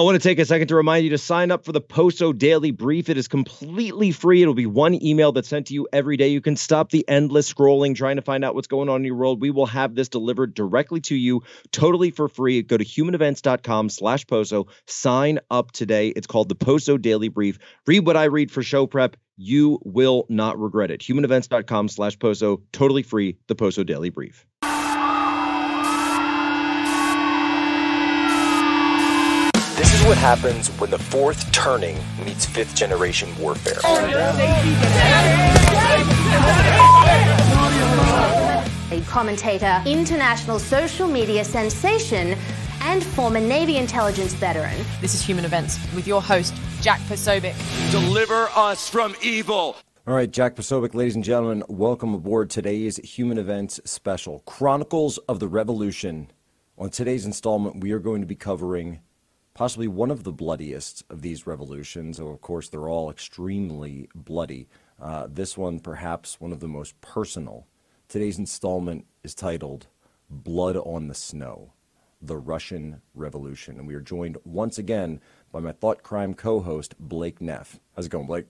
I want to take a second to remind you to sign up for the Poso Daily Brief. It is completely free. It'll be one email that's sent to you every day. You can stop the endless scrolling trying to find out what's going on in your world. We will have this delivered directly to you totally for free. Go to humanevents.com slash Poso. Sign up today. It's called the Poso Daily Brief. Read what I read for show prep. You will not regret it. Humanevents.com slash Poso. Totally free. The Poso Daily Brief. This is what happens when the fourth turning meets fifth generation warfare. A commentator, international social media sensation, and former Navy intelligence veteran. This is Human Events with your host, Jack Posobiec. Deliver us from evil. All right, Jack Posobiec, ladies and gentlemen, welcome aboard today's Human Events special, Chronicles of the Revolution. On today's installment, we are going to be covering possibly one of the bloodiest of these revolutions. Of course, they're all extremely bloody. Uh, this one, perhaps one of the most personal. Today's installment is titled Blood on the Snow The Russian Revolution. And we are joined once again by my Thought Crime co host, Blake Neff. How's it going, Blake?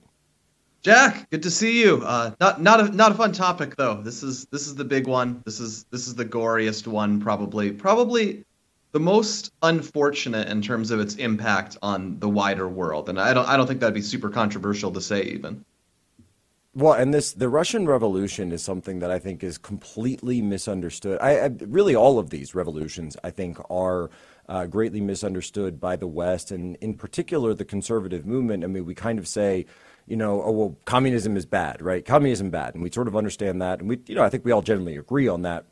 Jack, good to see you. Uh, not not a not a fun topic though. This is this is the big one. This is this is the goriest one probably. Probably the most unfortunate in terms of its impact on the wider world. And I don't I don't think that'd be super controversial to say even. Well, and this the Russian Revolution is something that I think is completely misunderstood. I, I really all of these revolutions I think are uh, greatly misunderstood by the West, and in particular the conservative movement. I mean, we kind of say, you know, oh well, communism is bad, right? Communism bad, and we sort of understand that, and we, you know, I think we all generally agree on that.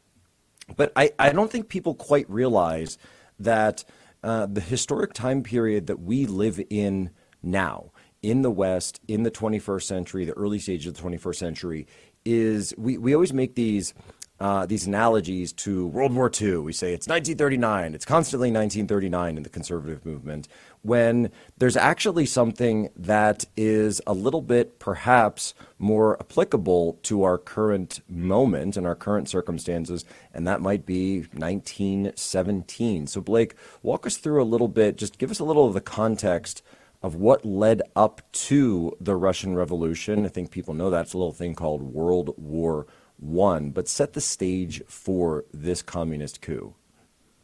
But I, I don't think people quite realize that uh, the historic time period that we live in now in the West, in the 21st century, the early stage of the 21st century, is we, we always make these uh, these analogies to World War II. We say it's 1939. It's constantly 1939 in the conservative movement when there's actually something that is a little bit perhaps more applicable to our current moment and our current circumstances, and that might be 1917. So, Blake, walk us through a little bit, just give us a little of the context of what led up to the Russian Revolution. I think people know that's a little thing called World War One, but set the stage for this communist coup.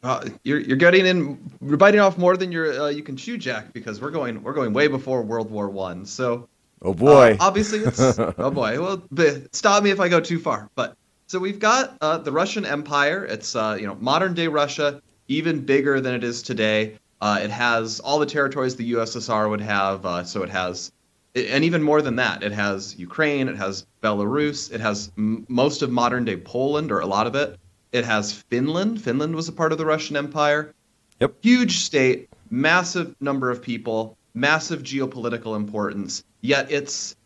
Uh, you're you're getting in, you're biting off more than you're uh, you can chew, Jack, because we're going we're going way before World War One. So, oh boy, uh, obviously it's oh boy. Well, stop me if I go too far. But so we've got uh, the Russian Empire. It's uh, you know modern day Russia, even bigger than it is today. Uh, it has all the territories the USSR would have. so it has, and even more than that, it has Ukraine. It has Belarus. It has m- most of modern day Poland, or a lot of it. It has Finland. Finland was a part of the Russian Empire. Yep. Huge state, massive number of people, massive geopolitical importance. Yet it's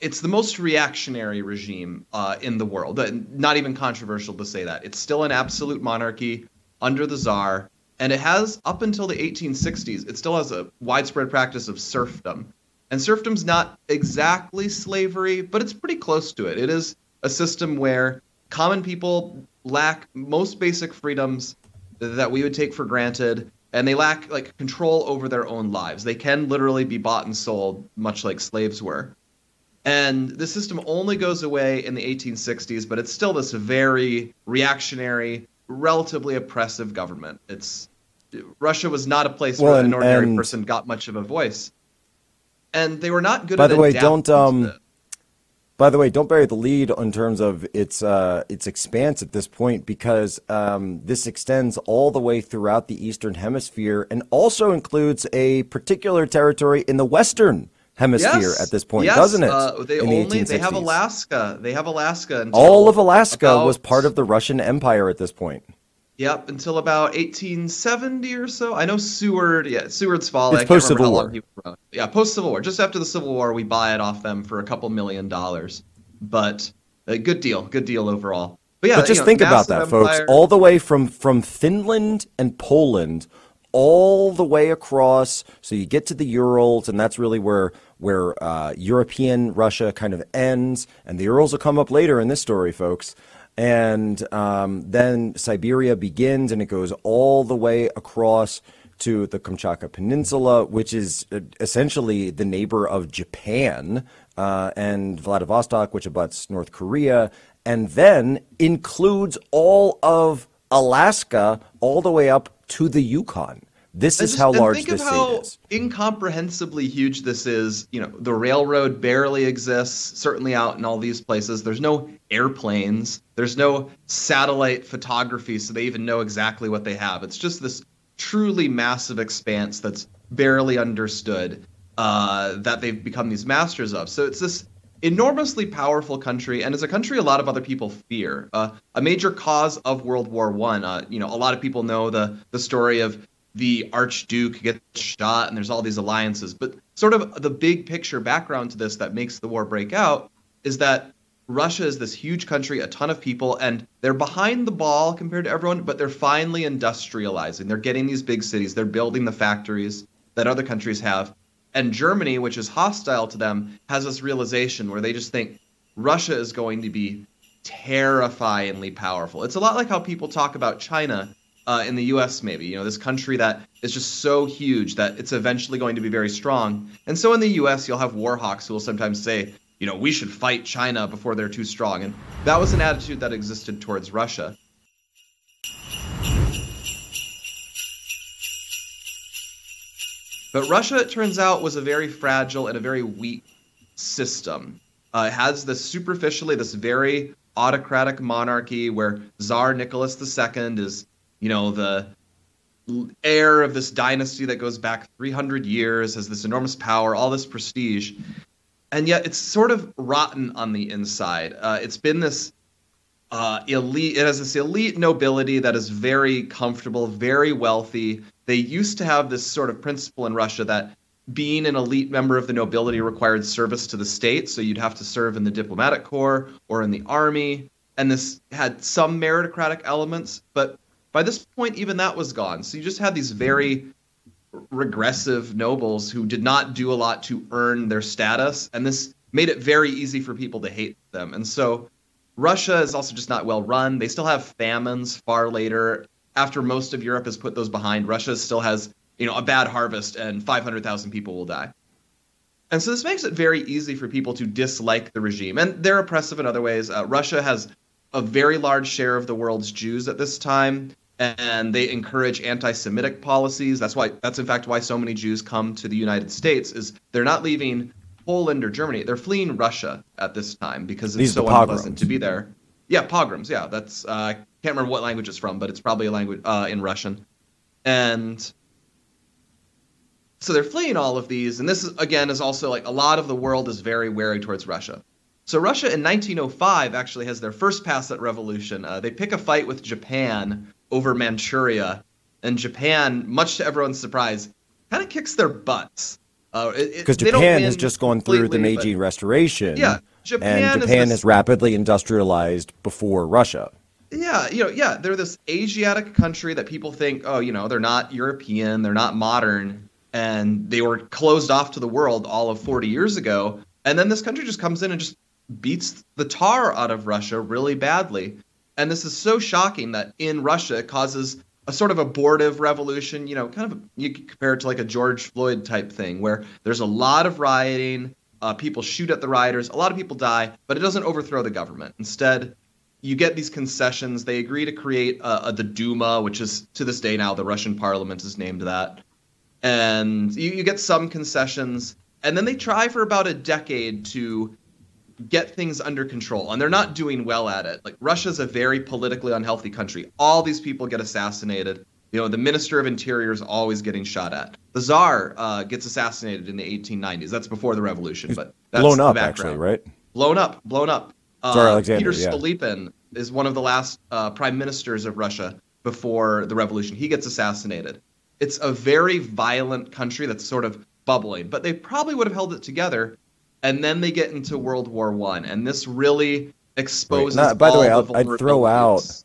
it's the most reactionary regime uh, in the world. Not even controversial to say that. It's still an absolute monarchy under the czar, and it has up until the 1860s. It still has a widespread practice of serfdom, and serfdom's not exactly slavery, but it's pretty close to it. It is a system where common people lack most basic freedoms that we would take for granted and they lack like control over their own lives. They can literally be bought and sold much like slaves were. And the system only goes away in the 1860s but it's still this very reactionary relatively oppressive government. It's russia was not a place well, where an ordinary person got much of a voice and they were not good by the way don't um by the way, don't bury the lead in terms of its uh, its expanse at this point, because um, this extends all the way throughout the Eastern Hemisphere and also includes a particular territory in the Western Hemisphere yes. at this point, yes. doesn't it? Uh, they in only the they have Alaska. They have Alaska. All of Alaska about... was part of the Russian Empire at this point. Yep, until about 1870 or so. I know Seward, yeah, Seward's Folly. It's post Civil War. Yeah, post Civil War. Just after the Civil War, we buy it off them for a couple million dollars. But a good deal, good deal overall. But yeah, but just you know, think about that, empire. folks. All the way from from Finland and Poland, all the way across. So you get to the Urals, and that's really where where uh, European Russia kind of ends, and the Urals will come up later in this story, folks and um, then Siberia begins and it goes all the way across to the Kamchatka Peninsula, which is uh, essentially the neighbor of Japan, uh, and Vladivostok, which abuts North Korea, and then includes all of Alaska all the way up to the Yukon. This is just- how large think this of how incomprehensibly huge this is. You know, the railroad barely exists, certainly out in all these places. There's no airplanes. There's no satellite photography, so they even know exactly what they have. It's just this truly massive expanse that's barely understood uh, that they've become these masters of. So it's this enormously powerful country, and it's a country a lot of other people fear. Uh, a major cause of World War One. Uh, you know, a lot of people know the the story of the Archduke gets shot, and there's all these alliances. But sort of the big picture background to this that makes the war break out is that Russia is this huge country, a ton of people, and they're behind the ball compared to everyone, but they're finally industrializing. They're getting these big cities, they're building the factories that other countries have. And Germany, which is hostile to them, has this realization where they just think Russia is going to be terrifyingly powerful. It's a lot like how people talk about China uh, in the U.S. Maybe you know this country that is just so huge that it's eventually going to be very strong. And so in the U.S. you'll have war hawks who will sometimes say, you know, we should fight China before they're too strong. And that was an attitude that existed towards Russia. But Russia, it turns out, was a very fragile and a very weak system. Uh, it has this superficially this very autocratic monarchy where Tsar Nicholas II is, you know, the heir of this dynasty that goes back 300 years, has this enormous power, all this prestige, and yet it's sort of rotten on the inside. Uh, it's been this uh, elite. It has this elite nobility that is very comfortable, very wealthy. They used to have this sort of principle in Russia that being an elite member of the nobility required service to the state, so you'd have to serve in the diplomatic corps or in the army. And this had some meritocratic elements, but by this point, even that was gone. So you just had these very regressive nobles who did not do a lot to earn their status, and this made it very easy for people to hate them. And so Russia is also just not well run. They still have famines far later. After most of Europe has put those behind, Russia still has, you know, a bad harvest and 500,000 people will die. And so this makes it very easy for people to dislike the regime. And they're oppressive in other ways. Uh, Russia has a very large share of the world's Jews at this time, and they encourage anti-Semitic policies. That's why that's in fact why so many Jews come to the United States is they're not leaving Poland or Germany. They're fleeing Russia at this time because it's These so unpleasant to be there. Yeah, pogroms. Yeah, that's uh, I can't remember what language it's from, but it's probably a language uh, in Russian. And so they're fleeing all of these, and this is, again is also like a lot of the world is very wary towards Russia. So Russia in 1905 actually has their first pass at revolution. Uh, they pick a fight with Japan over Manchuria, and Japan, much to everyone's surprise, kind of kicks their butts. Uh, Because don't Japan has just gone through the Meiji but- Restoration. Yeah, Japan and is Japan this- has rapidly industrialized before Russia. Yeah, you know, yeah, they're this Asiatic country that people think, oh, you know, they're not European, they're not modern, and they were closed off to the world all of 40 years ago. And then this country just comes in and just beats the tar out of Russia really badly. And this is so shocking that in Russia it causes a sort of abortive revolution, you know, kind of you could compare it to like a George Floyd type thing where there's a lot of rioting, uh, people shoot at the rioters, a lot of people die, but it doesn't overthrow the government. Instead, you get these concessions. They agree to create uh, the Duma, which is to this day now the Russian parliament is named that. And you, you get some concessions. And then they try for about a decade to get things under control. And they're not doing well at it. Like, Russia's a very politically unhealthy country. All these people get assassinated. You know, the Minister of Interior is always getting shot at. The czar uh, gets assassinated in the 1890s. That's before the revolution, but that's Blown up, actually, right? blown up, blown up. Uh, Alexander, Peter yeah. Stolypin is one of the last uh, prime ministers of Russia before the revolution. He gets assassinated. It's a very violent country that's sort of bubbling, but they probably would have held it together. And then they get into World War One, and this really exposes. Now, by the way, I'll- I'd throw out-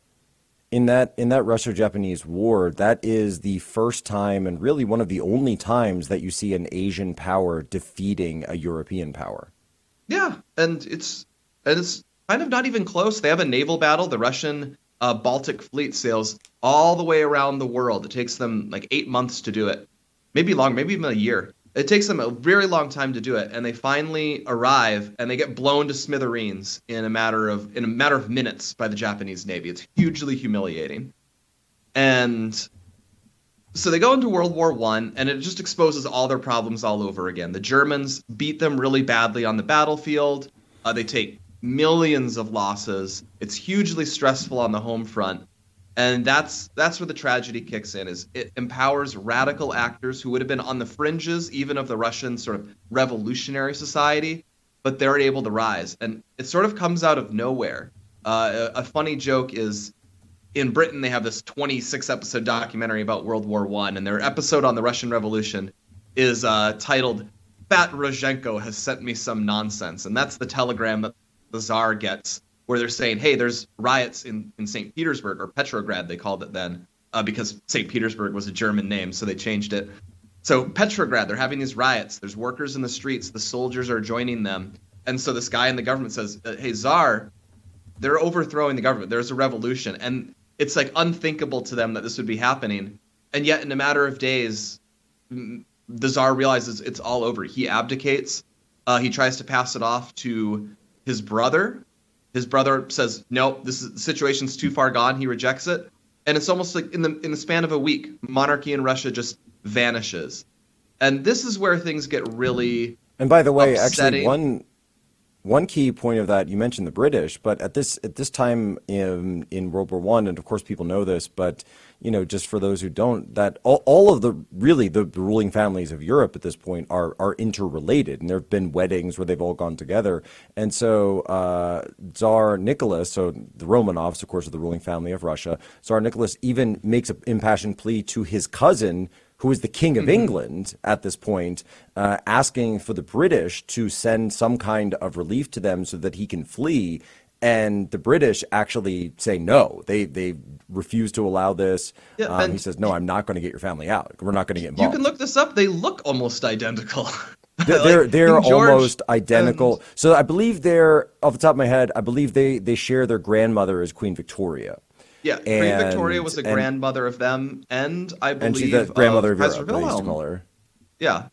in that in that Russo-Japanese war, that is the first time and really one of the only times that you see an Asian power defeating a European power. Yeah, and it's and it's kind of not even close. They have a naval battle. The Russian uh, Baltic fleet sails all the way around the world. It takes them like eight months to do it, maybe long, maybe even a year. It takes them a very long time to do it, and they finally arrive and they get blown to smithereens in a matter of in a matter of minutes by the Japanese Navy. It's hugely humiliating, and so they go into World War One, and it just exposes all their problems all over again. The Germans beat them really badly on the battlefield. Uh, they take millions of losses. It's hugely stressful on the home front, and that's that's where the tragedy kicks in. Is it empowers radical actors who would have been on the fringes even of the Russian sort of revolutionary society, but they're able to rise, and it sort of comes out of nowhere. Uh, a, a funny joke is in Britain they have this 26 episode documentary about World War One, and their episode on the Russian Revolution is uh, titled "Fat Rodzianko has sent me some nonsense," and that's the telegram that the Tsar gets, where they're saying, "Hey, there's riots in in St. Petersburg or Petrograd, they called it then, uh, because St. Petersburg was a German name, so they changed it." So Petrograd, they're having these riots. There's workers in the streets. The soldiers are joining them, and so this guy in the government says, uh, "Hey, Tsar." They're overthrowing the government. There's a revolution, and it's like unthinkable to them that this would be happening and yet in a matter of days the czar realizes it's all over he abdicates uh, he tries to pass it off to his brother his brother says no this is, the situation's too far gone. He rejects it. And it's almost like in the in the span of a week monarchy in russia just vanishes. And this is where things get really and by the way upsetting. actually one one key point of that you mentioned the British, but at this at this time in in World War One, and of course people know this, but you know just for those who don't, that all, all of the really the, the ruling families of Europe at this point are are interrelated, and there have been weddings where they've all gone together, and so uh, Tsar Nicholas, so the Romanovs, of course, are the ruling family of Russia. Tsar Nicholas even makes an impassioned plea to his cousin who is the King of mm-hmm. England at this point, uh, asking for the British to send some kind of relief to them so that he can flee. And the British actually say no. They they refuse to allow this. Yeah, um, he says, "No, I'm not going to get your family out. We're not going to get involved." You can look this up. They look almost identical. they're they're, almost identical. And... So I believe they're off the top of my head. I believe they they share their grandmother as Queen Victoria. Yeah, Queen Victoria was a and, grandmother of them, and I believe and she's the grandmother of, of Europe, Wilhelm. Yeah.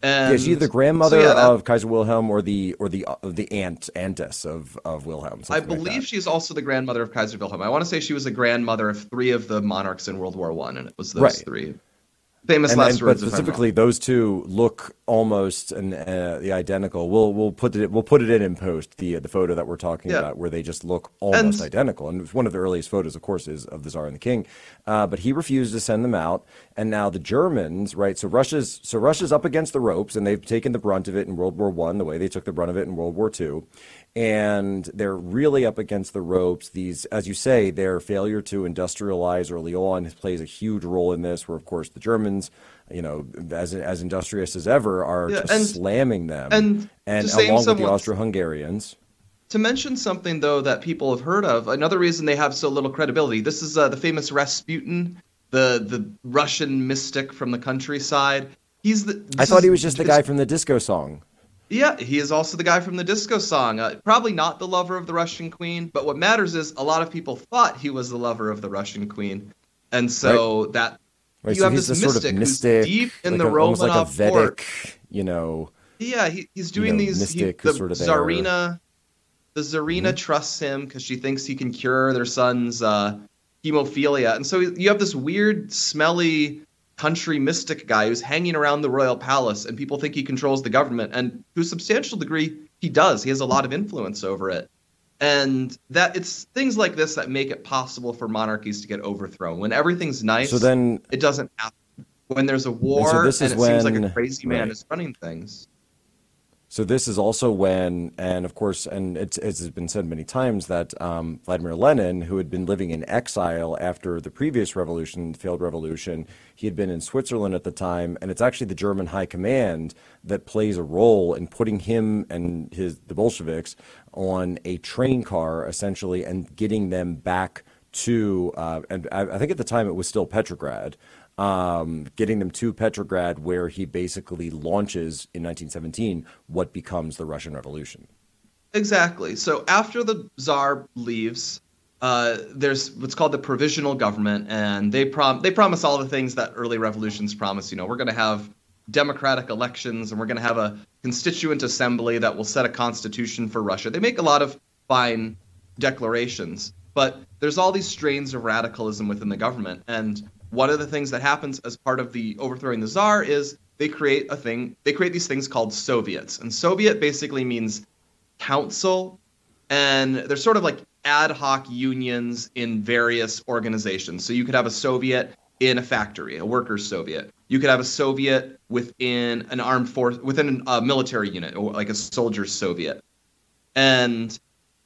And yeah, she's the grandmother so yeah, that, of Kaiser Wilhelm, or the or the uh, the aunt auntess of of Wilhelm. I believe like she's also the grandmother of Kaiser Wilhelm. I want to say she was the grandmother of three of the monarchs in World War One, and it was those right. three famous and, last and, words. But specifically, those two look almost an, uh, the identical. We'll we'll put it we'll put it in in post the the photo that we're talking yeah. about where they just look almost and, identical. And one of the earliest photos, of course, is of the Tsar and the King. Uh, but he refused to send them out, and now the Germans, right? So Russia's so Russia's up against the ropes, and they've taken the brunt of it in World War One, the way they took the brunt of it in World War Two and they're really up against the ropes. These, as you say, their failure to industrialize early on plays a huge role in this. Where, of course, the Germans, you know, as as industrious as ever, are yeah, just and, slamming them, and, and along with the Austro-Hungarians. To mention something though that people have heard of, another reason they have so little credibility. This is uh, the famous Rasputin, the the Russian mystic from the countryside. He's the. I thought he was just the guy from the disco song. Yeah, he is also the guy from the disco song. Uh, probably not the lover of the Russian queen, but what matters is a lot of people thought he was the lover of the Russian queen, and so right. that right, you so have this mystic, sort of mystic deep in like the a, Romanov like a Vedic, court. you know. Yeah, he, he's doing you know, these. Mystic he, the sort of Tsarina, the Tsarina mm-hmm. trusts him because she thinks he can cure their son's uh, hemophilia, and so you have this weird, smelly country mystic guy who's hanging around the royal palace and people think he controls the government and to a substantial degree he does. He has a lot of influence over it. And that it's things like this that make it possible for monarchies to get overthrown. When everything's nice so then it doesn't happen. When there's a war and, so and it when, seems like a crazy man right. is running things so this is also when, and of course, and it's, it's been said many times that um, Vladimir Lenin, who had been living in exile after the previous revolution, failed revolution, he had been in Switzerland at the time, and it's actually the German High Command that plays a role in putting him and his the Bolsheviks on a train car, essentially, and getting them back to, uh, and I, I think at the time it was still Petrograd um, getting them to Petrograd, where he basically launches in 1917 what becomes the Russian Revolution. Exactly. So after the Tsar leaves, uh, there's what's called the provisional government, and they prom they promise all the things that early revolutions promise. You know, we're going to have democratic elections, and we're going to have a constituent assembly that will set a constitution for Russia. They make a lot of fine declarations, but there's all these strains of radicalism within the government, and one of the things that happens as part of the overthrowing the czar is they create a thing. They create these things called Soviets, and Soviet basically means council, and they're sort of like ad hoc unions in various organizations. So you could have a Soviet in a factory, a workers' Soviet. You could have a Soviet within an armed force, within a military unit, or like a soldiers' Soviet. And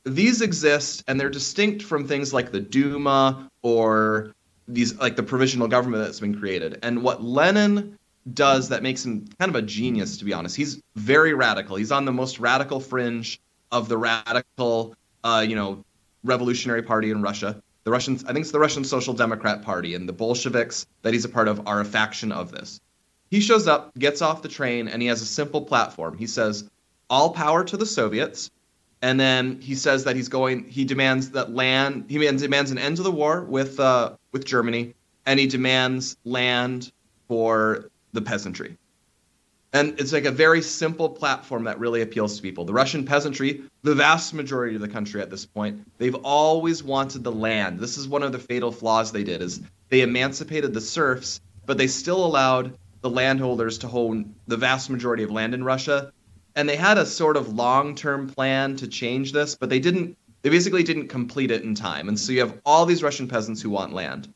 these exist, and they're distinct from things like the Duma or these like the provisional government that's been created. And what Lenin does that makes him kind of a genius, to be honest. He's very radical. He's on the most radical fringe of the radical, uh, you know, revolutionary party in Russia. The Russians, I think it's the Russian Social Democrat Party, and the Bolsheviks that he's a part of are a faction of this. He shows up, gets off the train, and he has a simple platform. He says, "All power to the Soviets," and then he says that he's going. He demands that land. He demands an end to the war with uh, with Germany, and he demands land for the peasantry. And it's like a very simple platform that really appeals to people. The Russian peasantry, the vast majority of the country at this point, they've always wanted the land. This is one of the fatal flaws they did is they emancipated the serfs, but they still allowed the landholders to hold the vast majority of land in Russia. And they had a sort of long-term plan to change this, but they didn't they basically didn't complete it in time. And so you have all these Russian peasants who want land.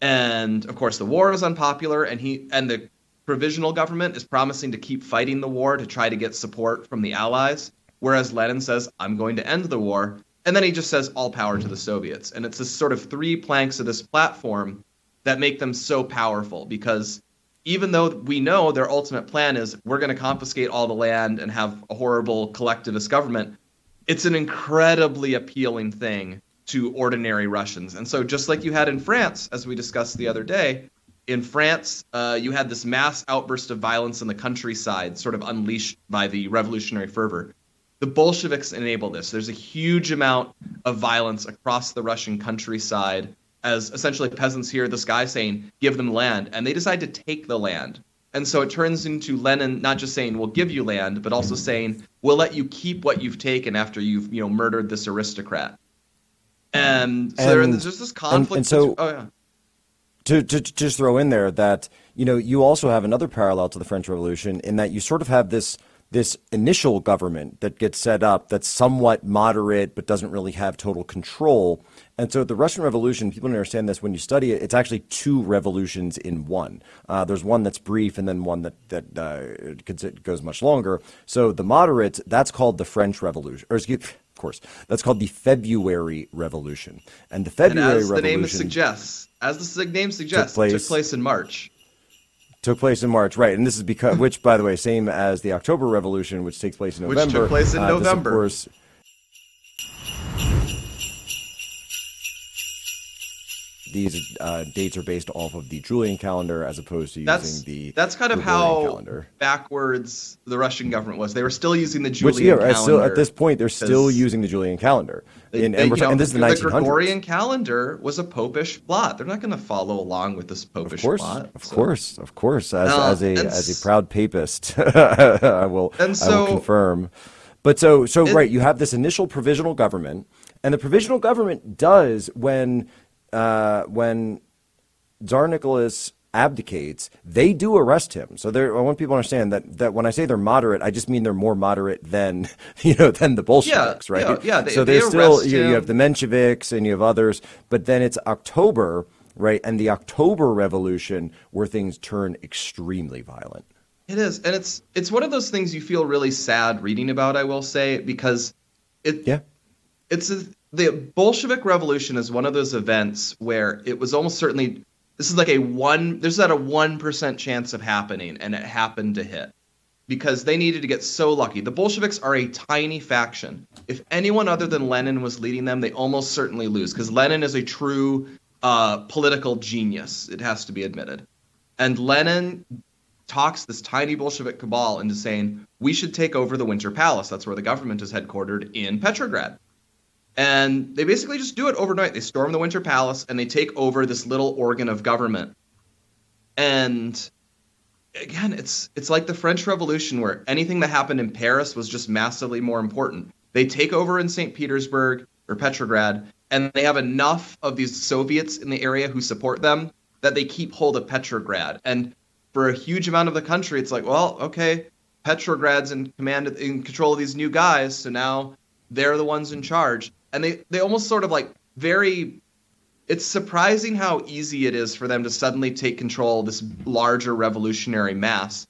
And of course the war is unpopular and he and the provisional government is promising to keep fighting the war to try to get support from the Allies, whereas Lenin says, I'm going to end the war. And then he just says, all power to the Soviets. And it's this sort of three planks of this platform that make them so powerful because even though we know their ultimate plan is we're going to confiscate all the land and have a horrible collectivist government, it's an incredibly appealing thing to ordinary Russians. And so, just like you had in France, as we discussed the other day, in France, uh, you had this mass outburst of violence in the countryside, sort of unleashed by the revolutionary fervor. The Bolsheviks enable this. There's a huge amount of violence across the Russian countryside as essentially peasants hear this guy saying, give them land, and they decide to take the land. And so it turns into Lenin not just saying, we'll give you land, but also saying, we'll let you keep what you've taken after you've, you know, murdered this aristocrat. And so And- there's just this conflict. and so- oh, yeah. to, to, to just throw in there that you know you also have another parallel to the French Revolution in that you sort of have this this initial government that gets set up that's somewhat moderate but doesn't really have total control. And so the Russian Revolution, people don't understand this when you study it. It's actually two revolutions in one. Uh, there's one that's brief and then one that that uh, goes much longer. So the moderates, that's called the French Revolution, or excuse. Of course, that's called the February Revolution, and the February And as the name suggests, as the name suggests, it place- took place in March. took place in March, right? And this is because, which, by the way, same as the October Revolution, which takes place in November. Which took place in Uh, this, of November. course, these uh, dates are based off of the Julian calendar as opposed to That's using the that's kind of Gregorian how calendar. backwards the Russian government was. They were still using the Which, Julian yeah, calendar. at, still, at this point, they're still using the Julian calendar. they- And, they- and, know, and this is the the 1900s. Gregorian calendar was a popish plot. They're not going to follow along with this popish Of course, plot. of so- course, of course. As, Uh, as a as a proud papist, I will And I so- will confirm. But so so It- right, you have this initial provisional government, and the provisional government does when uh, when Tsar Nicholas abdicates, they do arrest him. So I want people to understand that that when I say they're moderate, I just mean they're more moderate than you know than the Bolsheviks, right? yeah, yeah, they- so they there's still you, you have the Mensheviks and you have others, but then it's October, right? And the October Revolution where things turn extremely violent. It is, and it's it's one of those things you feel really sad reading about. I will say because it Yeah. it's a, the Bolshevik Revolution is one of those events where it was almost certainly this is like a one there's at a one percent chance of happening, and it happened to hit because they needed to get so lucky. The Bolsheviks are a tiny faction. If anyone other than Lenin was leading them, they almost certainly lose because Lenin is a true uh, political genius. It has to be admitted, and Lenin talks this tiny Bolshevik cabal into saying we should take over the Winter Palace. That's where the government is headquartered in Petrograd. And they basically just do it overnight. They storm the Winter Palace and they take over this little organ of government. And again, it's it's like the French Revolution where anything that happened in Paris was just massively more important. They take over in St. Petersburg or Petrograd, and they have enough of these Soviets in the area who support them that they keep hold of Petrograd. And for a huge amount of the country, it's like, well, okay, Petrograd's in command in control of these new guys, so now they're the ones in charge. And they they almost sort of like very it's surprising how easy it is for them to suddenly take control of this larger revolutionary mass.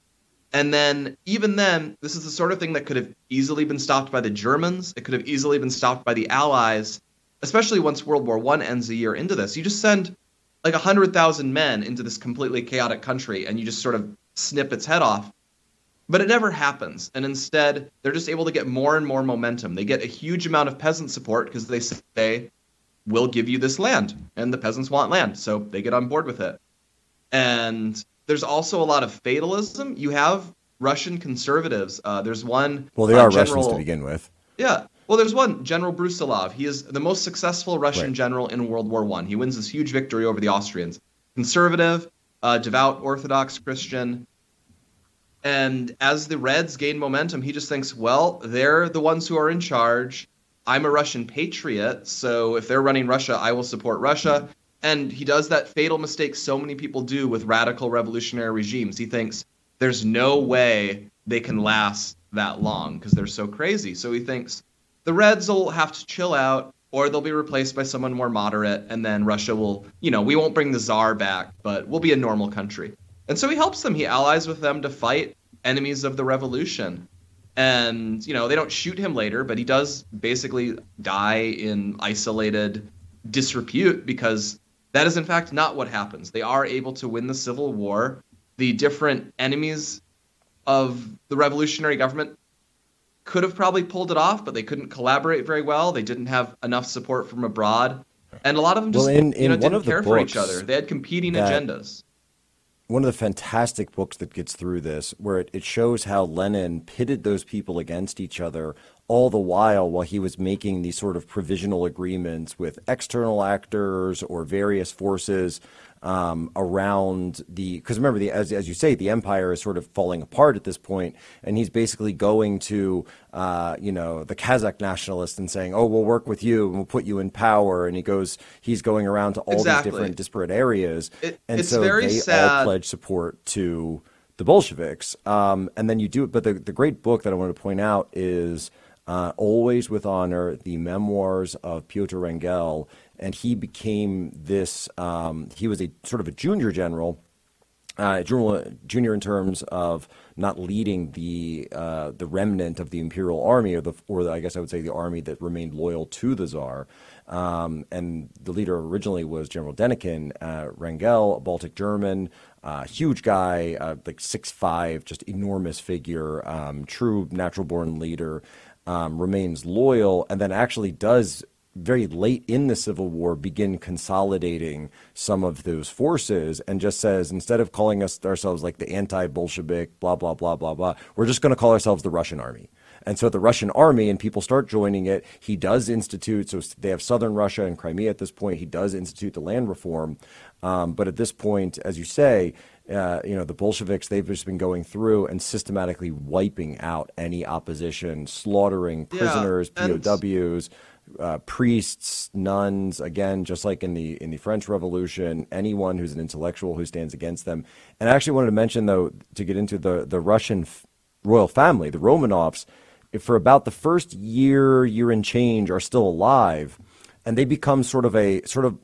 And then, even then, this is the sort of thing that could have easily been stopped by the Germans. It could have easily been stopped by the Allies, especially once World War One ends a year into this. You just send like 100,000 men into this completely chaotic country and you just sort of snip its head off. But it never happens. And instead, they're just able to get more and more momentum. They get a huge amount of peasant support because they say, we'll give you this land. And the peasants want land. So they get on board with it. And there's also a lot of fatalism. You have Russian conservatives. Uh, there's one. Well, they uh, are general, Russians to begin with. Yeah. Well, there's one, General Brusilov. He is the most successful Russian Right. general in World War One. He wins this huge victory over the Austrians. Conservative, uh, devout Orthodox Christian. And as the Reds gain momentum, he just thinks, well, they're the ones who are in charge. I'm a Russian patriot, so if they're running Russia, I will support Russia. And he does that fatal mistake so many people do with radical revolutionary regimes. He thinks there's no way they can last that long because they're so crazy. So he thinks the Reds will have to chill out or they'll be replaced by someone more moderate and then Russia will, you know, we won't bring the czar back, but we'll be a normal country. And so he helps them. He allies with them to fight enemies of the revolution. And, you know, they don't shoot him later, but he does basically die in isolated disrepute because that is in fact not what happens. They are able to win the civil war. The different enemies of the revolutionary government could have probably pulled it off, but they couldn't collaborate very well. They didn't have enough support from abroad, and a lot of them just Well, in- you know didn't care for each other. They had competing agendas. One of the fantastic books that gets through this, where it, it shows how Lenin pitted those people against each other all the while while he was making these sort of provisional agreements with external actors or various forces um, around the. Because remember, the, as, as you say, the empire is sort of falling apart at this point, and he's basically going to, uh, you know, the Kazakh nationalists and saying, "Oh, we'll work with you and we'll put you in power." And he goes, he's going around to all Exactly. these different disparate areas, It- and it's so very they all pledge support to the Bolsheviks. Um, and then you do it. But the, the great book that I wanted to point out is uh, Always with Honor, the memoirs of Pyotr Wrangel. And he became this, um, he was a sort of a junior general. Uh, junior, junior in terms of not leading the uh, the remnant of the imperial army, or the or the, I guess I would say the army that remained loyal to the czar. Um, and the leader originally was General Denikin uh, Wrangel, a Baltic German, uh, huge guy, uh, like six five, just enormous figure, um, true natural born leader. Um, remains loyal, and then actually does very late in the Civil War begin consolidating some of those forces and just says instead of calling us ourselves like the anti-Bolshevik, blah blah blah blah blah, we're just going to call ourselves the Russian army. And so the Russian army and people start joining it. He does institute, so they have southern Russia and Crimea at this point. He does institute the land reform. Um, but at this point, as you say, uh, you know, the Bolsheviks, they've just been going through and systematically wiping out any opposition, slaughtering Yeah, prisoners, and- POWs, uh, priests, nuns. Again, just like in the in the French Revolution, anyone who's an intellectual who stands against them. And I actually wanted to mention, though, to get into the the Russian f- royal family, the Romanovs, for about the first year, year and change, are still alive, and they become sort of a sort of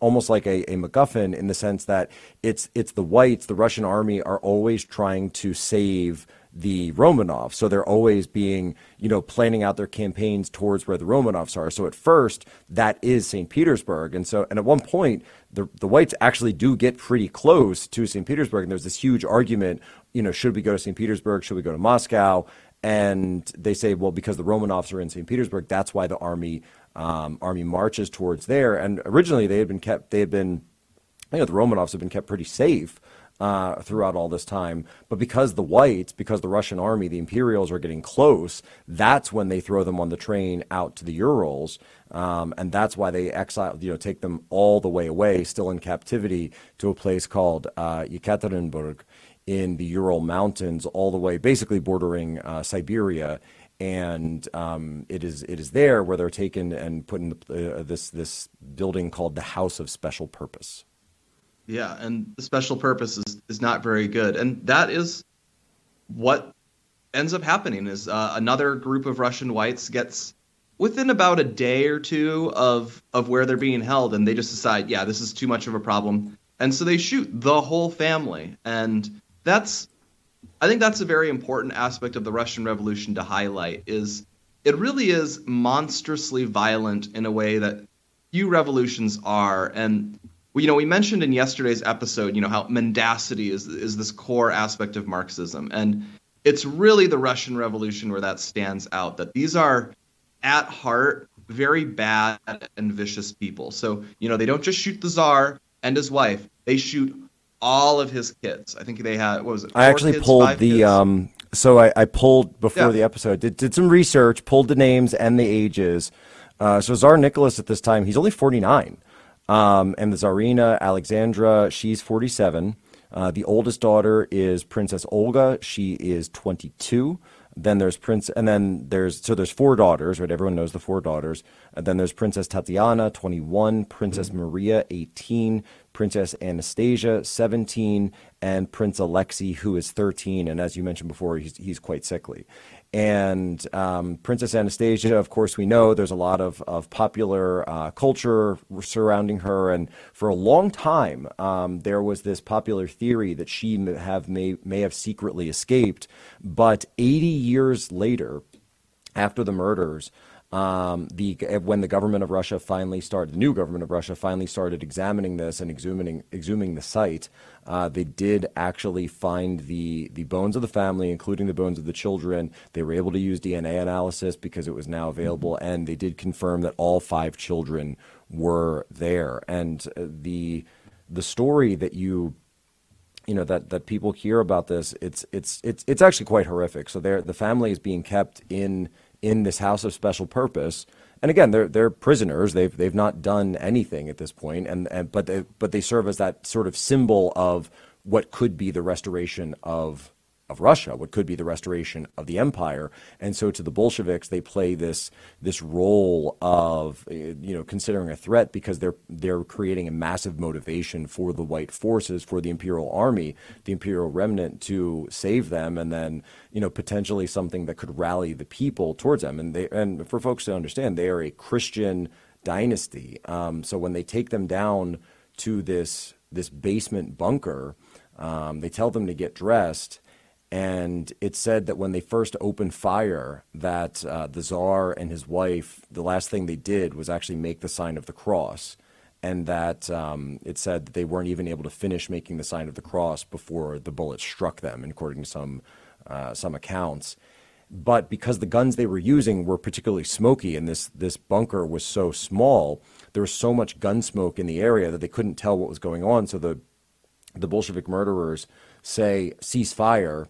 almost like a, a MacGuffin in the sense that it's it's the whites, the Russian army are always trying to save the Romanovs. So they're always being, you know, planning out their campaigns towards where the Romanovs are. So at first, that is St. Petersburg. And so, and at one point, the, the whites actually do get pretty close to St. Petersburg. And there's this huge argument, you know, should we go to St. Petersburg? Should we go to Moscow? And they say, well, because the Romanovs are in St. Petersburg, that's why the army um, army marches towards there. And originally, they had been kept, they had been, you know, the Romanovs have been kept pretty safe uh, throughout all this time. But because the whites, because the Russian army, the Imperials are getting close, that's when they throw them on the train out to the Urals. Um, and that's why they exile, you know, take them all the way away, still in captivity, to a place called uh, Yekaterinburg in the Ural Mountains, all the way, basically bordering uh, Siberia. And um, it is it is there where they're taken and put in the, uh, this this building called the House of Special Purpose. Yeah, and the special purpose is, is not very good. And that is what ends up happening is uh, another group of Russian whites gets within about a day or two of of where they're being held and they just decide, yeah, this is too much of a problem. And so they shoot the whole family. And that's I think that's a very important aspect of the Russian Revolution to highlight is it really is monstrously violent in a way that few revolutions are and you know, we mentioned in yesterday's episode, you know, how mendacity is is this core aspect of Marxism, and it's really the Russian Revolution where that stands out. That these are, at heart, very bad and vicious people. So you know, they don't just shoot the czar and his wife; they shoot all of his kids. I think they had what was it? I actually kids, pulled the kids? um, so I, I pulled before Yeah. the episode, did, did some research, pulled the names and the ages. Uh, so Tsar Nicholas at this time, he's only 49. Um, and the Tsarina Alexandra, she's 47. Uh, the oldest daughter is Princess Olga. She is 22. Then there's Prince, and then there's so there's four daughters, right? Everyone knows the four daughters. And then there's Princess Tatiana, 21, Princess Maria, 18, Princess Anastasia, 17, and Prince Alexei, who is 13. And as you mentioned before, he's he's quite sickly. And um, Princess Anastasia, of course, we know there's a lot of, of popular uh, culture surrounding her. And for a long time, um, there was this popular theory that she may have, may, may have secretly escaped. But 80 years later, after the murders, um, the when the government of Russia finally started, the new government of Russia finally started examining this and exhuming exhuming the site, uh, they did actually find the the bones of the family, including the bones of the children. They were able to use DNA analysis because it was now available, and they did confirm that all five children were there. And uh, the the story that you you know that that people hear about this it's it's it's it's actually quite horrific so they're the family is being kept in in this house of special purpose. And again they're they're prisoners. They've they've not done anything at this point and, and but they but they serve as that sort of symbol of what could be the restoration of of Russia, what could be the restoration of the empire. And so to the Bolsheviks, they play this this role of uh, you know considering a threat because they're they're creating a massive motivation for the white forces, for the imperial army, the imperial remnant to save them, and then you know potentially something that could rally the people towards them. And they and for folks to understand, they are a Christian dynasty. Um, so when they take them down to this this basement bunker, um, they tell them to get dressed and it said that when they first opened fire that uh, the czar and his wife the last thing they did was actually make the sign of the cross. And that um, it said that they weren't even able to finish making the sign of the cross before the bullet struck them according to some uh, some accounts. But because the guns they were using were particularly smoky and this this bunker was so small there was so much gun smoke in the area that they couldn't tell what was going on. So the the Bolshevik murderers say cease fire,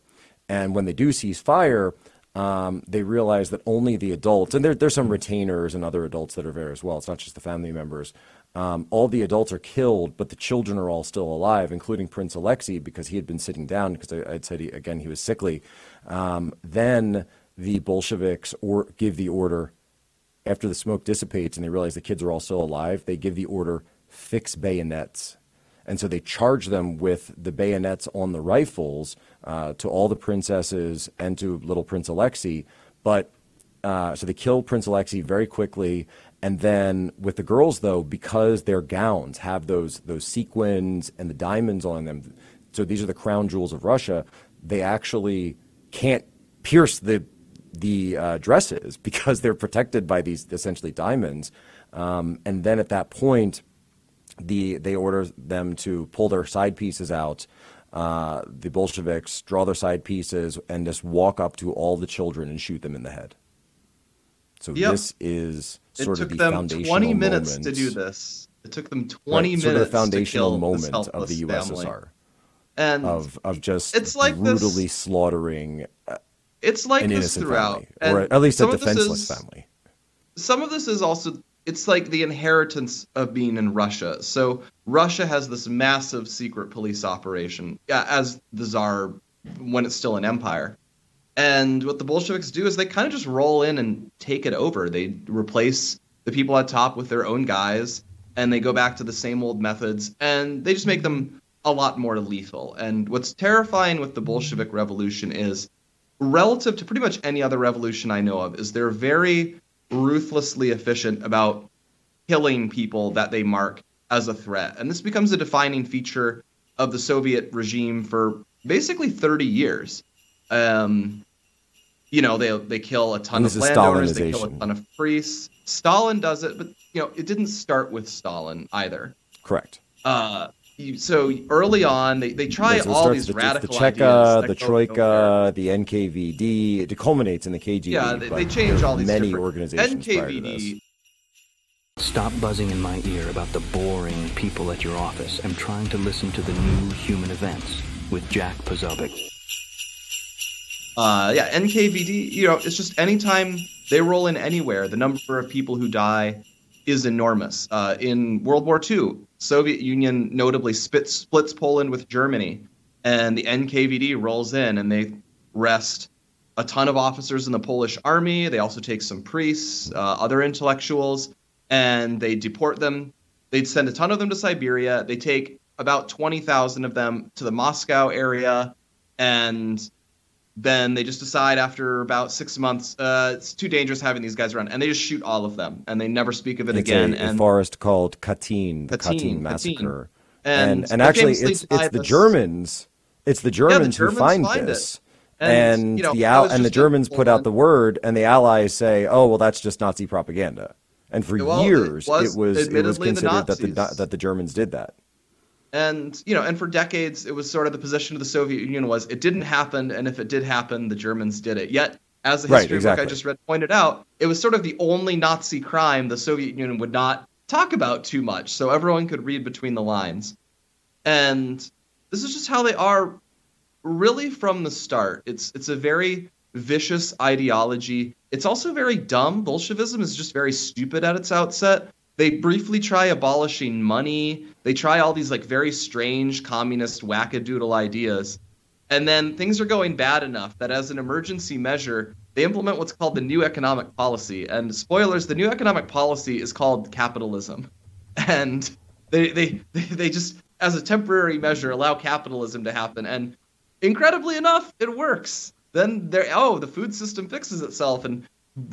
and when they do cease fire, um, they realize that only the adults, and there, there's some retainers and other adults that are there as well. It's not just the family members. Um, all the adults are killed, but the children are all still alive, including Prince Alexei because he had been sitting down because I, I'd said he, again he was sickly. Um, then the Bolsheviks or give the order after the smoke dissipates and they realize the kids are all still alive. They give the order fix bayonets. And so they charge them with the bayonets on the rifles uh, to all the princesses and to little Prince Alexei. But uh, so they kill Prince Alexei very quickly. And then with the girls, though, because their gowns have those those sequins and the diamonds on them, so these are the crown jewels of Russia. They actually can't pierce the the uh, dresses because they're protected by these essentially diamonds. Um, and then at that point, the they order them to pull their side pieces out. Uh, the Bolsheviks draw their side pieces and just walk up to all the children and shoot them in the head. So Yep. this is sort of took the them foundational 20 minutes moment, to do this. It took them 20 right, minutes sort of the to foundational this moment of the helpless family. USSR. and of of just it's like this- brutally slaughtering it's like an this innocent throughout, family, or at least a this defenseless is- family. some of this is also it's like the inheritance of being in Russia. So Russia has this massive secret police operation as the czar when it's still an empire. And what the Bolsheviks do is they kind of just roll in and take it over. They replace the people at top with their own guys and they go back to the same old methods and they just make them a lot more lethal. And what's terrifying with the Bolshevik revolution is relative to pretty much any other revolution I know of is they're very ruthlessly efficient about killing people that they mark as a threat. And this becomes a defining feature of the Soviet regime for basically 30 years. Um, you know, they they kill a ton of landowners, they kill a ton of priests. Stalin does it, but you know, it didn't start with Stalin either. Correct. Uh, you, so early on, they, they try Yeah, so all these the, radical the Cheka, ideas. the that Troika, nowhere. the NKVD. It culminates in the KGB. Yeah, they, they change all these many organizations prior to this. NKVD Stop buzzing in my ear about the boring people at your office. I'm trying to listen to the new human events with Jack Posobiec. uh, yeah, NKVD, you know, it's just anytime they roll in anywhere, the number of people who die is enormous. Uh, in World War II, Soviet Union notably splits Poland with Germany, and the NKVD rolls in and they arrest a ton of officers in the Polish army. They also take some priests, uh, other intellectuals, and they deport them. They send a ton of them to Siberia. They take about 20,000 of them to the Moscow area, and then they just decide after about six months, uh, it's too dangerous having these guys around, and they just shoot all of them, and they never speak of it It's again. a, a forest called Katyn, the Katyn, Katyn Katyn. massacre. And and, and actually, it's it's the Germans. It's the Germans, who Germans find, find it. this. And, And, you know, the al- and the Germans put out the word, and the Allies say, "Oh, well, that's just Nazi propaganda." And for Well, it years, was it was it was admittedly the considered that the that the Germans did that. And you know and for decades it was sort of the position of the soviet union was it didn't happen and if it did happen the germans did it. Yet as the Right, history book i just read pointed out it was sort of the only nazi crime the soviet union would not talk about too much so everyone could read between the lines. And this is just how they are really from the start. It's it's a very vicious ideology. It's also very dumb. Bolshevism is just very stupid at its outset they briefly try abolishing money. They try all these like very strange communist wackadoodle ideas. And then things are going bad enough that as an emergency measure they implement what's called the new economic policy. And spoilers the new economic policy is called capitalism. And they they they just as a temporary measure allow capitalism to happen. And incredibly enough it works. Then there oh the food system fixes itself and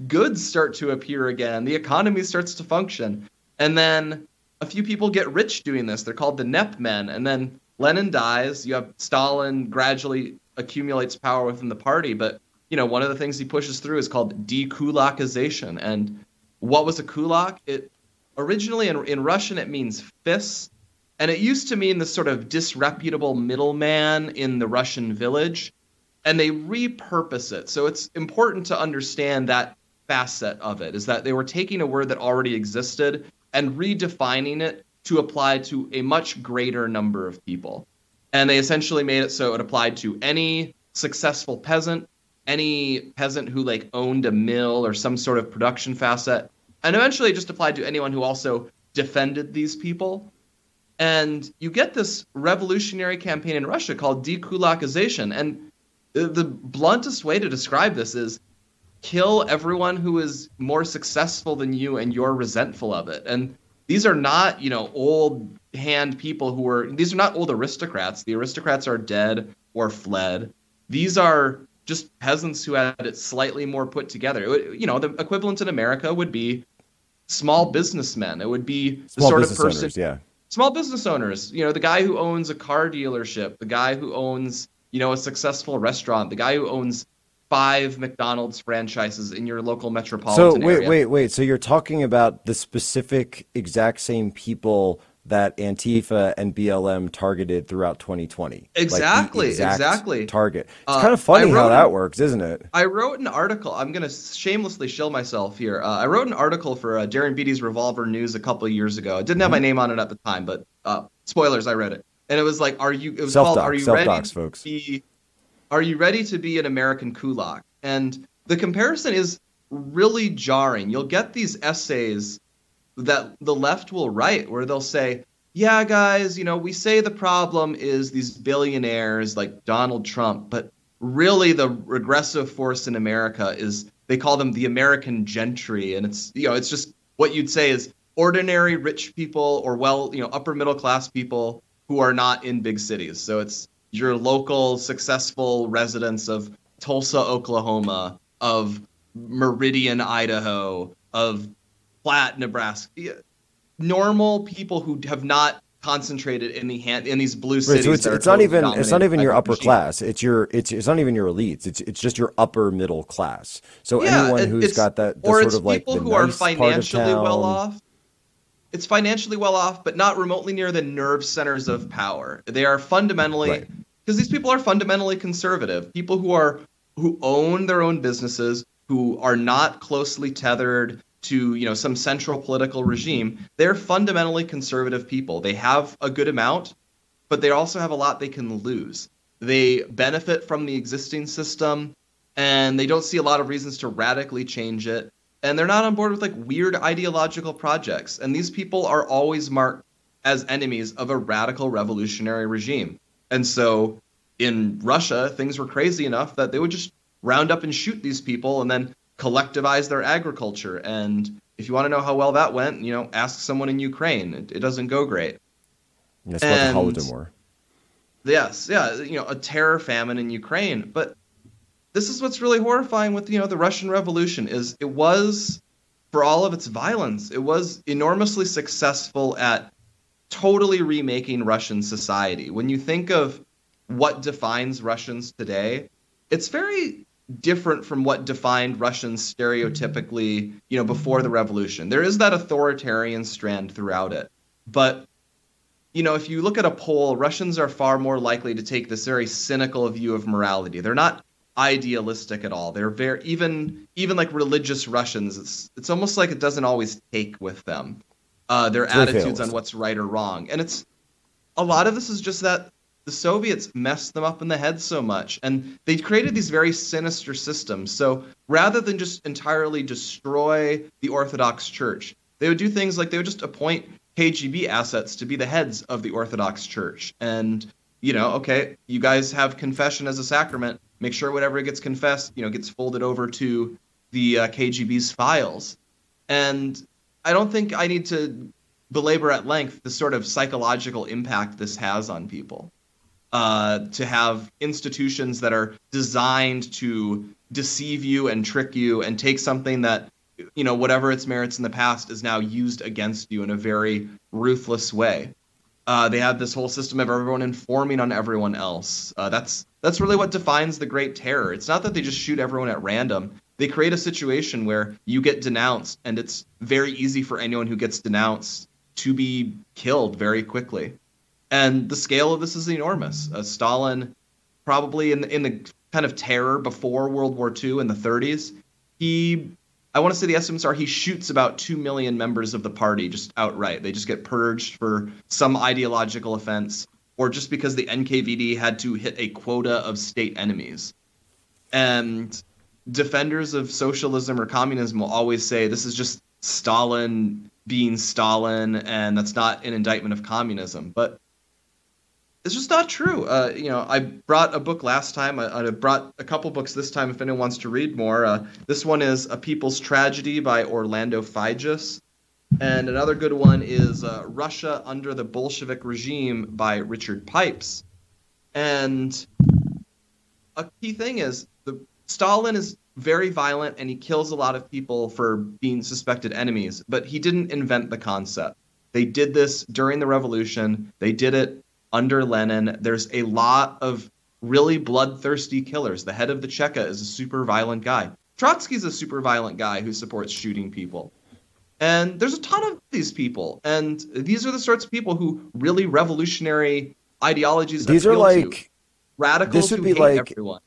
goods start to appear again. The economy starts to function and then a few people get rich doing this. They're called the nep men. And then lenin dies. You have stalin gradually accumulates power within the party. But you know one of the things he pushes through is called dekulakization. And what was a kulak? It originally in, in russian it means fist. And it used to mean this sort of disreputable middleman in the Russian village. And they repurpose it. So it's important to understand that facet of it is that they were taking a word that already existed and redefining it to apply to a much greater number of people. And they essentially made it so it applied to any successful peasant, any peasant who like owned a mill or some sort of production facet, and eventually it just applied to anyone who also defended these people. And you get this revolutionary campaign in Russia called dekulakization. And the bluntest way to describe this is kill everyone who is more successful than you and you're resentful of it. And these are not, you know, old hand people who are, these are not old aristocrats. The aristocrats are dead or fled. These are just peasants who had it slightly more put together. It would- you know, the equivalent in America would be small businessmen. It would be the Small sort of person owners, yeah. small business owners you know the guy who owns a car dealership the guy who owns you know a successful restaurant the guy who owns five mcdonald's franchises in your local metropolitan. So wait, area wait, wait. So you're talking about the specific exact same people that Antifa and BLM targeted throughout 2020. Like, Exactly, exact exactly. Target. It's Uh, kind of funny I how that works, isn't it? I wrote an article. I'm going to shamelessly shill myself here. Uh, I wrote an article for uh, Darren Beatty's Revolver News a couple of years ago. It didn't have my name on it at the time, but uh, spoilers, I read it. and it was like, "Are you?" It was Self-doc, called "Are you ready, to folks. be? Are you ready to be an American kulak?" And the comparison is really jarring. You'll get these essays that the left will write where they'll say, "Yeah, guys, you know, we say the problem is these billionaires like Donald Trump, but really the regressive force in America is they call them the American gentry, and it's you know, it's just what you'd say is ordinary rich people or well, you know, upper middle class people who are not in big cities. So it's your local successful residents of Tulsa, Oklahoma, of Meridian, Idaho, of Platte, Nebraska. Normal people who have not concentrated in the hand in these blue Right, cities. so it's, are it's not even it's not even your upper regime. class. It's your it's it's not even your elites. It's it's just your upper middle class. So Yeah, anyone who's got that or sort it's of like people who are nice of financially well off. It's financially well off, but not remotely near the nerve centers of power. They are fundamentally Right. because these people are fundamentally conservative. People who are who own their own businesses, who are not closely tethered to you know some central political regime. They're fundamentally conservative people. They have a good amount, but they also have a lot they can lose. They benefit from the existing system, and they don't see a lot of reasons to radically change it. And they're not on board with like weird ideological projects. And these people are always marked as enemies of a radical revolutionary regime. And so in Russia, things were crazy enough that they would just round up and shoot these people and then collectivize their agriculture. And if you want to know how well that went, you know, ask someone in Ukraine. It, it doesn't go great. That's what the And- Holodomor. Yes, yeah, you know, a terror famine in Ukraine. But this is what's really horrifying with you know the Russian Revolution is it was for all of its violence, it was enormously successful at totally remaking Russian society. When you think of what defines Russians today, it's very different from what defined Russians stereotypically, you know, before the revolution. There is that authoritarian strand throughout it. But you know, if you look at a poll, Russians are far more likely to take this very cynical view of morality. They're not idealistic at all. They're very even even like religious Russians. It's it's almost like it doesn't always take with them. Uh, their very attitudes on what's right or wrong, and it's a lot of this is just that the Soviets messed them up in the head so much, and they created these very sinister systems. So rather than just entirely destroy the Orthodox Church, they would do things like they would just appoint KGB assets to be the heads of the Orthodox Church, and you know, okay, you guys have confession as a sacrament. Make sure whatever gets confessed, you know, gets folded over to the uh, KGB's files. And I don't think I need to belabor at length the sort of psychological impact this has on people. Uh, to have institutions that are designed to deceive you and trick you and take something that, you know, whatever its merits in the past is now used against you in a very ruthless way. Uh, they have this whole system of everyone informing on everyone else. Uh, that's that's really what defines the Great Terror. It's not that they just shoot everyone at random. They create a situation where you get denounced, and it's very easy for anyone who gets denounced to be killed very quickly. And the scale of this is enormous. Uh, Stalin, probably in in the kind of terror before World War II in the 30s, he I want to say the estimates are he shoots about 2 million members of the party just outright. They just get purged for some ideological offense or just because the NKVD had to hit a quota of state enemies. And defenders of socialism or communism will always say this is just Stalin being Stalin and that's not an indictment of communism. But it's just not true. Uh, you know, I brought a book last time. I, I brought a couple books this time if anyone wants to read more. Uh, this one is A People's Tragedy by Orlando Figes. And another good one is uh, Russia Under the Bolshevik Regime by Richard Pipes. And a key thing is the Stalin is very violent and he kills a lot of people for being suspected enemies, but he didn't invent the concept. They did this during the revolution. They did it under Lenin. There's a lot of really bloodthirsty killers. The head of the Cheka is a super violent guy. Trotsky's a super violent guy who supports shooting people. And there's a ton of these people. And these are the sorts of people who really revolutionary ideologies These are appeal to. like radicals this would be like- everyone.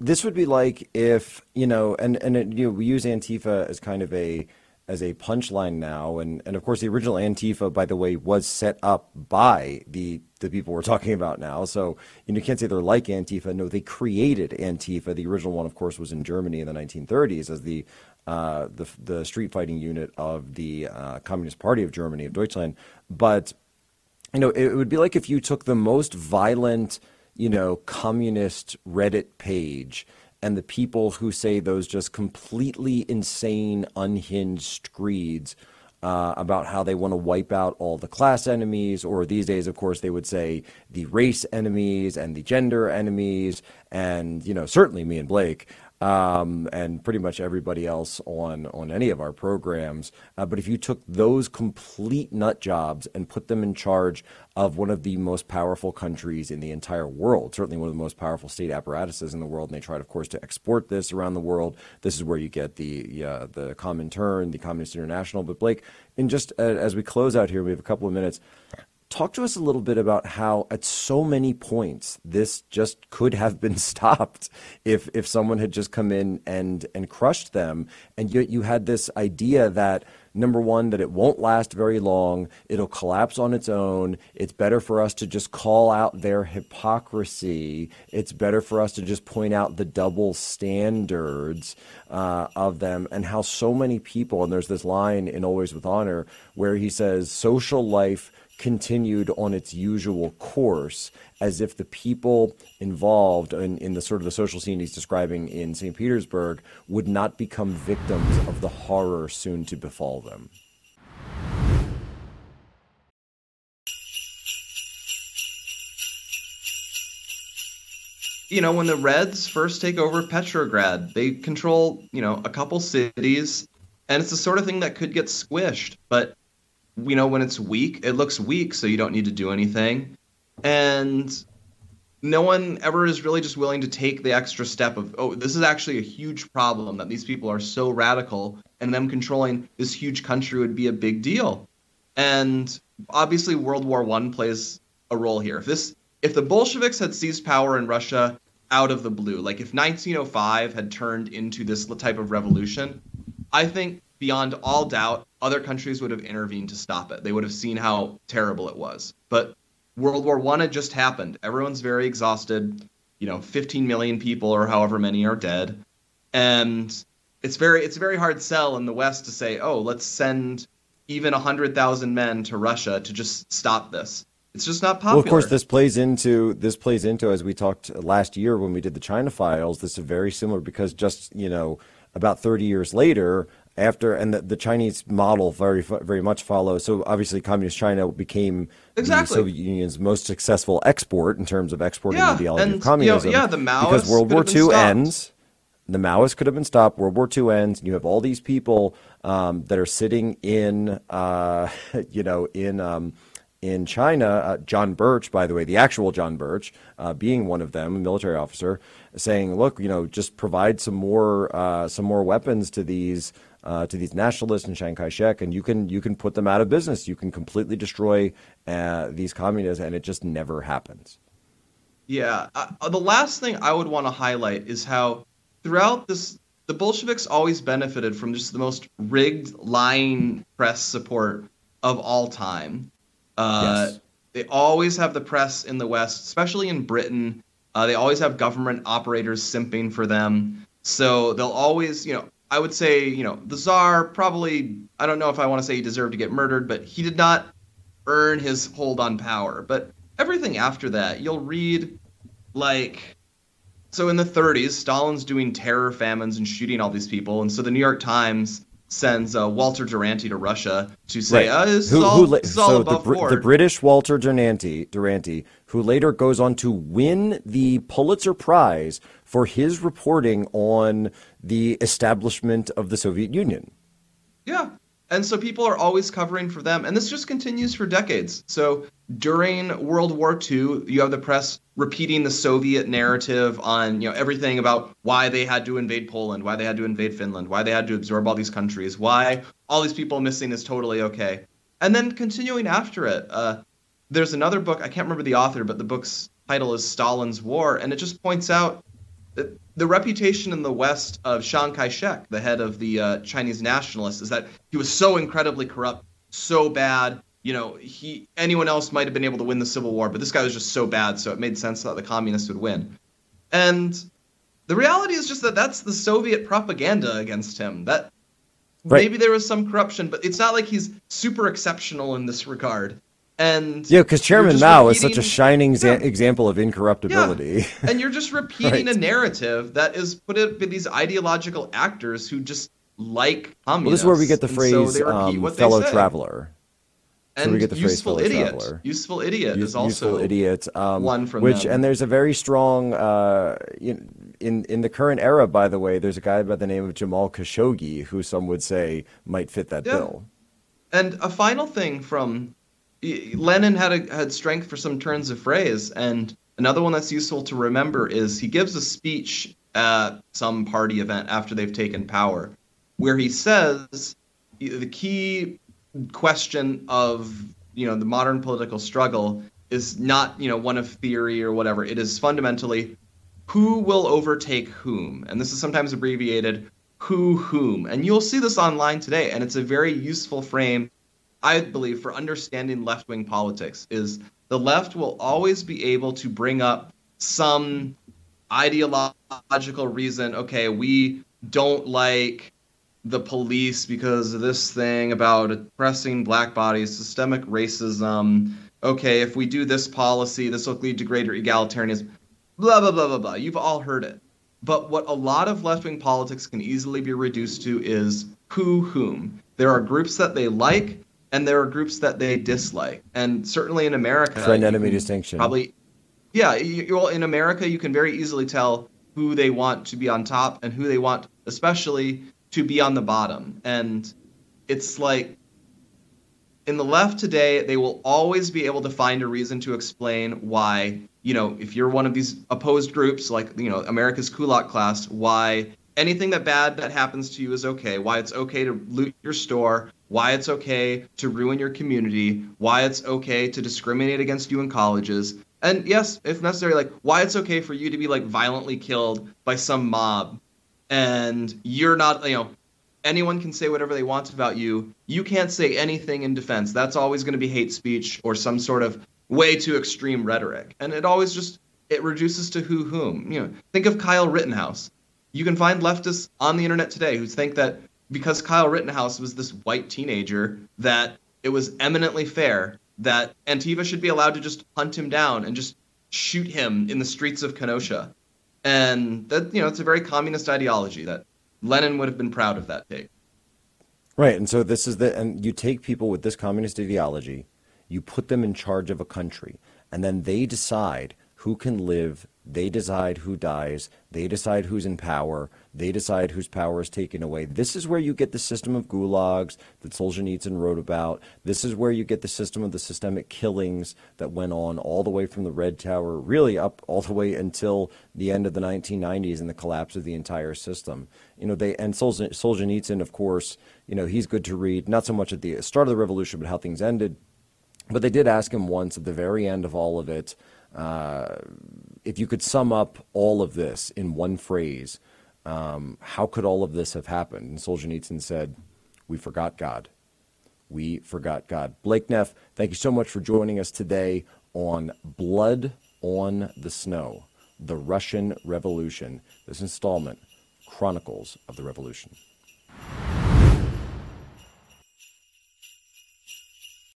this would be like if you know and and it, you know we use antifa as kind of a as a punchline now. And, and of course, the original Antifa, by the way, was set up by the the people we're talking about now. So you, know, you can't say they're like Antifa. No, they created Antifa. The original one, of course, was in Germany in the 1930s as the uh, the, the street fighting unit of the uh, Communist Party of Germany of Deutschland. But you know, it, it would be like if you took the most violent, you know, communist Reddit page and the people who say those just completely insane, unhinged screeds uh, about how they want to wipe out all the class enemies, or these days, of course, they would say the race enemies and the gender enemies, and you know, certainly me and Blake um, and pretty much everybody else on on any of our programs. Uh, but if you took those complete nut jobs and put them in charge of one of the most powerful countries in the entire world, certainly one of the most powerful state apparatuses in the world, and they tried, of course, to export this around the world. This is where you get the uh, the Comintern, the Communist International. But Blake, and just uh, as we close out here, we have a couple of minutes. Talk to us a little bit about how, at so many points, this just could have been stopped if if someone had just come in and and crushed them. And yet you had this idea that number one, that it won't last very long. It'll collapse on its own. It's better for us to just call out their hypocrisy. It's better for us to just point out the double standards uh, of them and how so many people, and there's this line in Always with Honor where he says, social life continued on its usual course as if the people involved in, in the sort of the social scene he's describing in St. Petersburg would not become victims of the horror soon to befall them. You know, when the Reds first take over Petrograd, they control, you know, a couple cities, and it's the sort of thing that could get squished. But you know, when it's weak, it looks weak, so you don't need to do anything. And no one ever is really just willing to take the extra step of, oh, this is actually a huge problem that these people are so radical, and them controlling this huge country would be a big deal. And obviously, World War One plays a role here. If this, if the Bolsheviks had seized power in Russia out of the blue, like if 1905 had turned into this type of revolution, I think beyond all doubt, other countries would have intervened to stop it. They would have seen how terrible it was. But World War One had just happened. Everyone's very exhausted. You know, 15 million people or however many are dead, and it's very it's a very hard sell in the West to say, oh, let's send even 100,000 men to Russia to just stop this. It's just not popular. Well, of course, this plays into this plays into as we talked last year when we did the China files. This is very similar because just you know about 30 years later, after and the, the Chinese model very very much follows. So obviously, communist China became exactly. the Soviet Union's most successful export in terms of exporting yeah, ideology and, of communism. You know, yeah, the Maoists because World War II ends. The Maoists could have been stopped. World War II ends, and you have all these people um, that are sitting in, uh, you know, in um, in China. Uh, John Birch, by the way, the actual John Birch, uh, being one of them, a military officer, saying, "Look, you know, just provide some more uh, some more weapons to these." Uh, to these nationalists and Chiang Kai-shek, and you can you can put them out of business. You can completely destroy uh, these communists, and it just never happens. Yeah, uh, the last thing I would want to highlight is how throughout this, the Bolsheviks always benefited from just the most rigged, lying press support of all time. Uh, yes. They always have the press in the West, especially in Britain. Uh, they always have government operators simping for them. So they'll always, you know, I would say, you know, the Tsar probably, I don't know if I want to say he deserved to get murdered, but he did not earn his hold on power. But everything after that, you'll read like, so in the 30s, Stalin's doing terror famines and shooting all these people. And so the New York Times sends uh, Walter Duranty to Russia to say, right. uh, this who, all, who, this all so above the, board. the British Walter Duranty, Duranty, who later goes on to win the Pulitzer Prize for his reporting on the establishment of the Soviet Union. Yeah. And so people are always covering for them. And this just continues for decades. So during World War II, you have the press repeating the Soviet narrative on, you know, everything about why they had to invade Poland, why they had to invade Finland, why they had to absorb all these countries, why all these people missing is totally okay. And then continuing after it, uh, there's another book, I can't remember the author, but the book's title is Stalin's War, and it just points out the, reputation in the West of Chiang Kai shek, the head of the uh, Chinese nationalists, is that he was so incredibly corrupt, so bad. You know, he anyone else might have been able to win the Civil War, but this guy was just so bad, so it made sense that the communists would win. And the reality is just that that's the Soviet propaganda against him. That right. maybe there was some corruption, but it's not like he's super exceptional in this regard. And yeah, because Chairman Mao is such a shining yeah. example of incorruptibility. Yeah. And you're just repeating right. a narrative that is put up by these ideological actors who just like communists. Well, this is where we get the phrase so um, "fellow traveler." And so we get the useful phrase idiot. Traveler. Useful idiot is also useful idiot. Um, one from which, them. and there's a very strong uh, in, in in the current era. By the way, there's a guy by the name of Jamal Khashoggi who some would say might fit that yeah. bill. And a final thing from Lenin had a, had strength for some turns of phrase, and another one that's useful to remember is he gives a speech at some party event after they've taken power, where he says the key question of you know the modern political struggle is not you know one of theory or whatever. It is fundamentally who will overtake whom, and this is sometimes abbreviated who whom, and you'll see this online today, and it's a very useful frame, I believe, for understanding left wing politics. Is the left will always be able to bring up some ideological reason. Okay, we don't like the police because of this thing about oppressing black bodies, systemic racism. Okay, if we do this policy, this will lead to greater egalitarianism. Blah, blah, blah, blah, blah. You've all heard it. But what a lot of left wing politics can easily be reduced to is who whom. There are groups that they like and there are groups that they dislike. And certainly in America, friend enemy distinction. Probably, yeah. You, well, in America, you can very easily tell who they want to be on top and who they want, especially to be on the bottom. And it's like in the left today, they will always be able to find a reason to explain why, you know, if you're one of these opposed groups, like, you know, America's Kulak class, why anything that bad that happens to you is okay, why it's okay to loot your store, why it's okay to ruin your community, why it's okay to discriminate against you in colleges. And yes, if necessary, like why it's okay for you to be like violently killed by some mob and you're not, you know, anyone can say whatever they want about you. You can't say anything in defense. That's always going to be hate speech or some sort of way too extreme rhetoric. And it always just it reduces to who whom. You know, think of Kyle Rittenhouse. You can find leftists on the internet today who think that because Kyle Rittenhouse was this white teenager that it was eminently fair that Antifa should be allowed to just hunt him down and just shoot him in the streets of Kenosha and that you know it's a very communist ideology that Lenin would have been proud of that take. Right, and so this is the and you take people with this communist ideology, you put them in charge of a country, and then they decide who can live they decide who dies. They decide who's in power. They decide whose power is taken away. This is where you get the system of gulags that Solzhenitsyn wrote about. This is where you get the system of the systemic killings that went on all the way from the Red Terror, really up all the way until the end of the 1990s and the collapse of the entire system. You know, they and Solzhenitsyn, of course, you know, he's good to read. Not so much at the start of the revolution, but how things ended. But they did ask him once at the very end of all of it uh, if you could sum up all of this in one phrase, um, how could all of this have happened? And Solzhenitsyn said, We forgot God. We forgot God. Blake Neff, thank you so much for joining us today on Blood on the Snow, the Russian Revolution. This installment, Chronicles of the Revolution.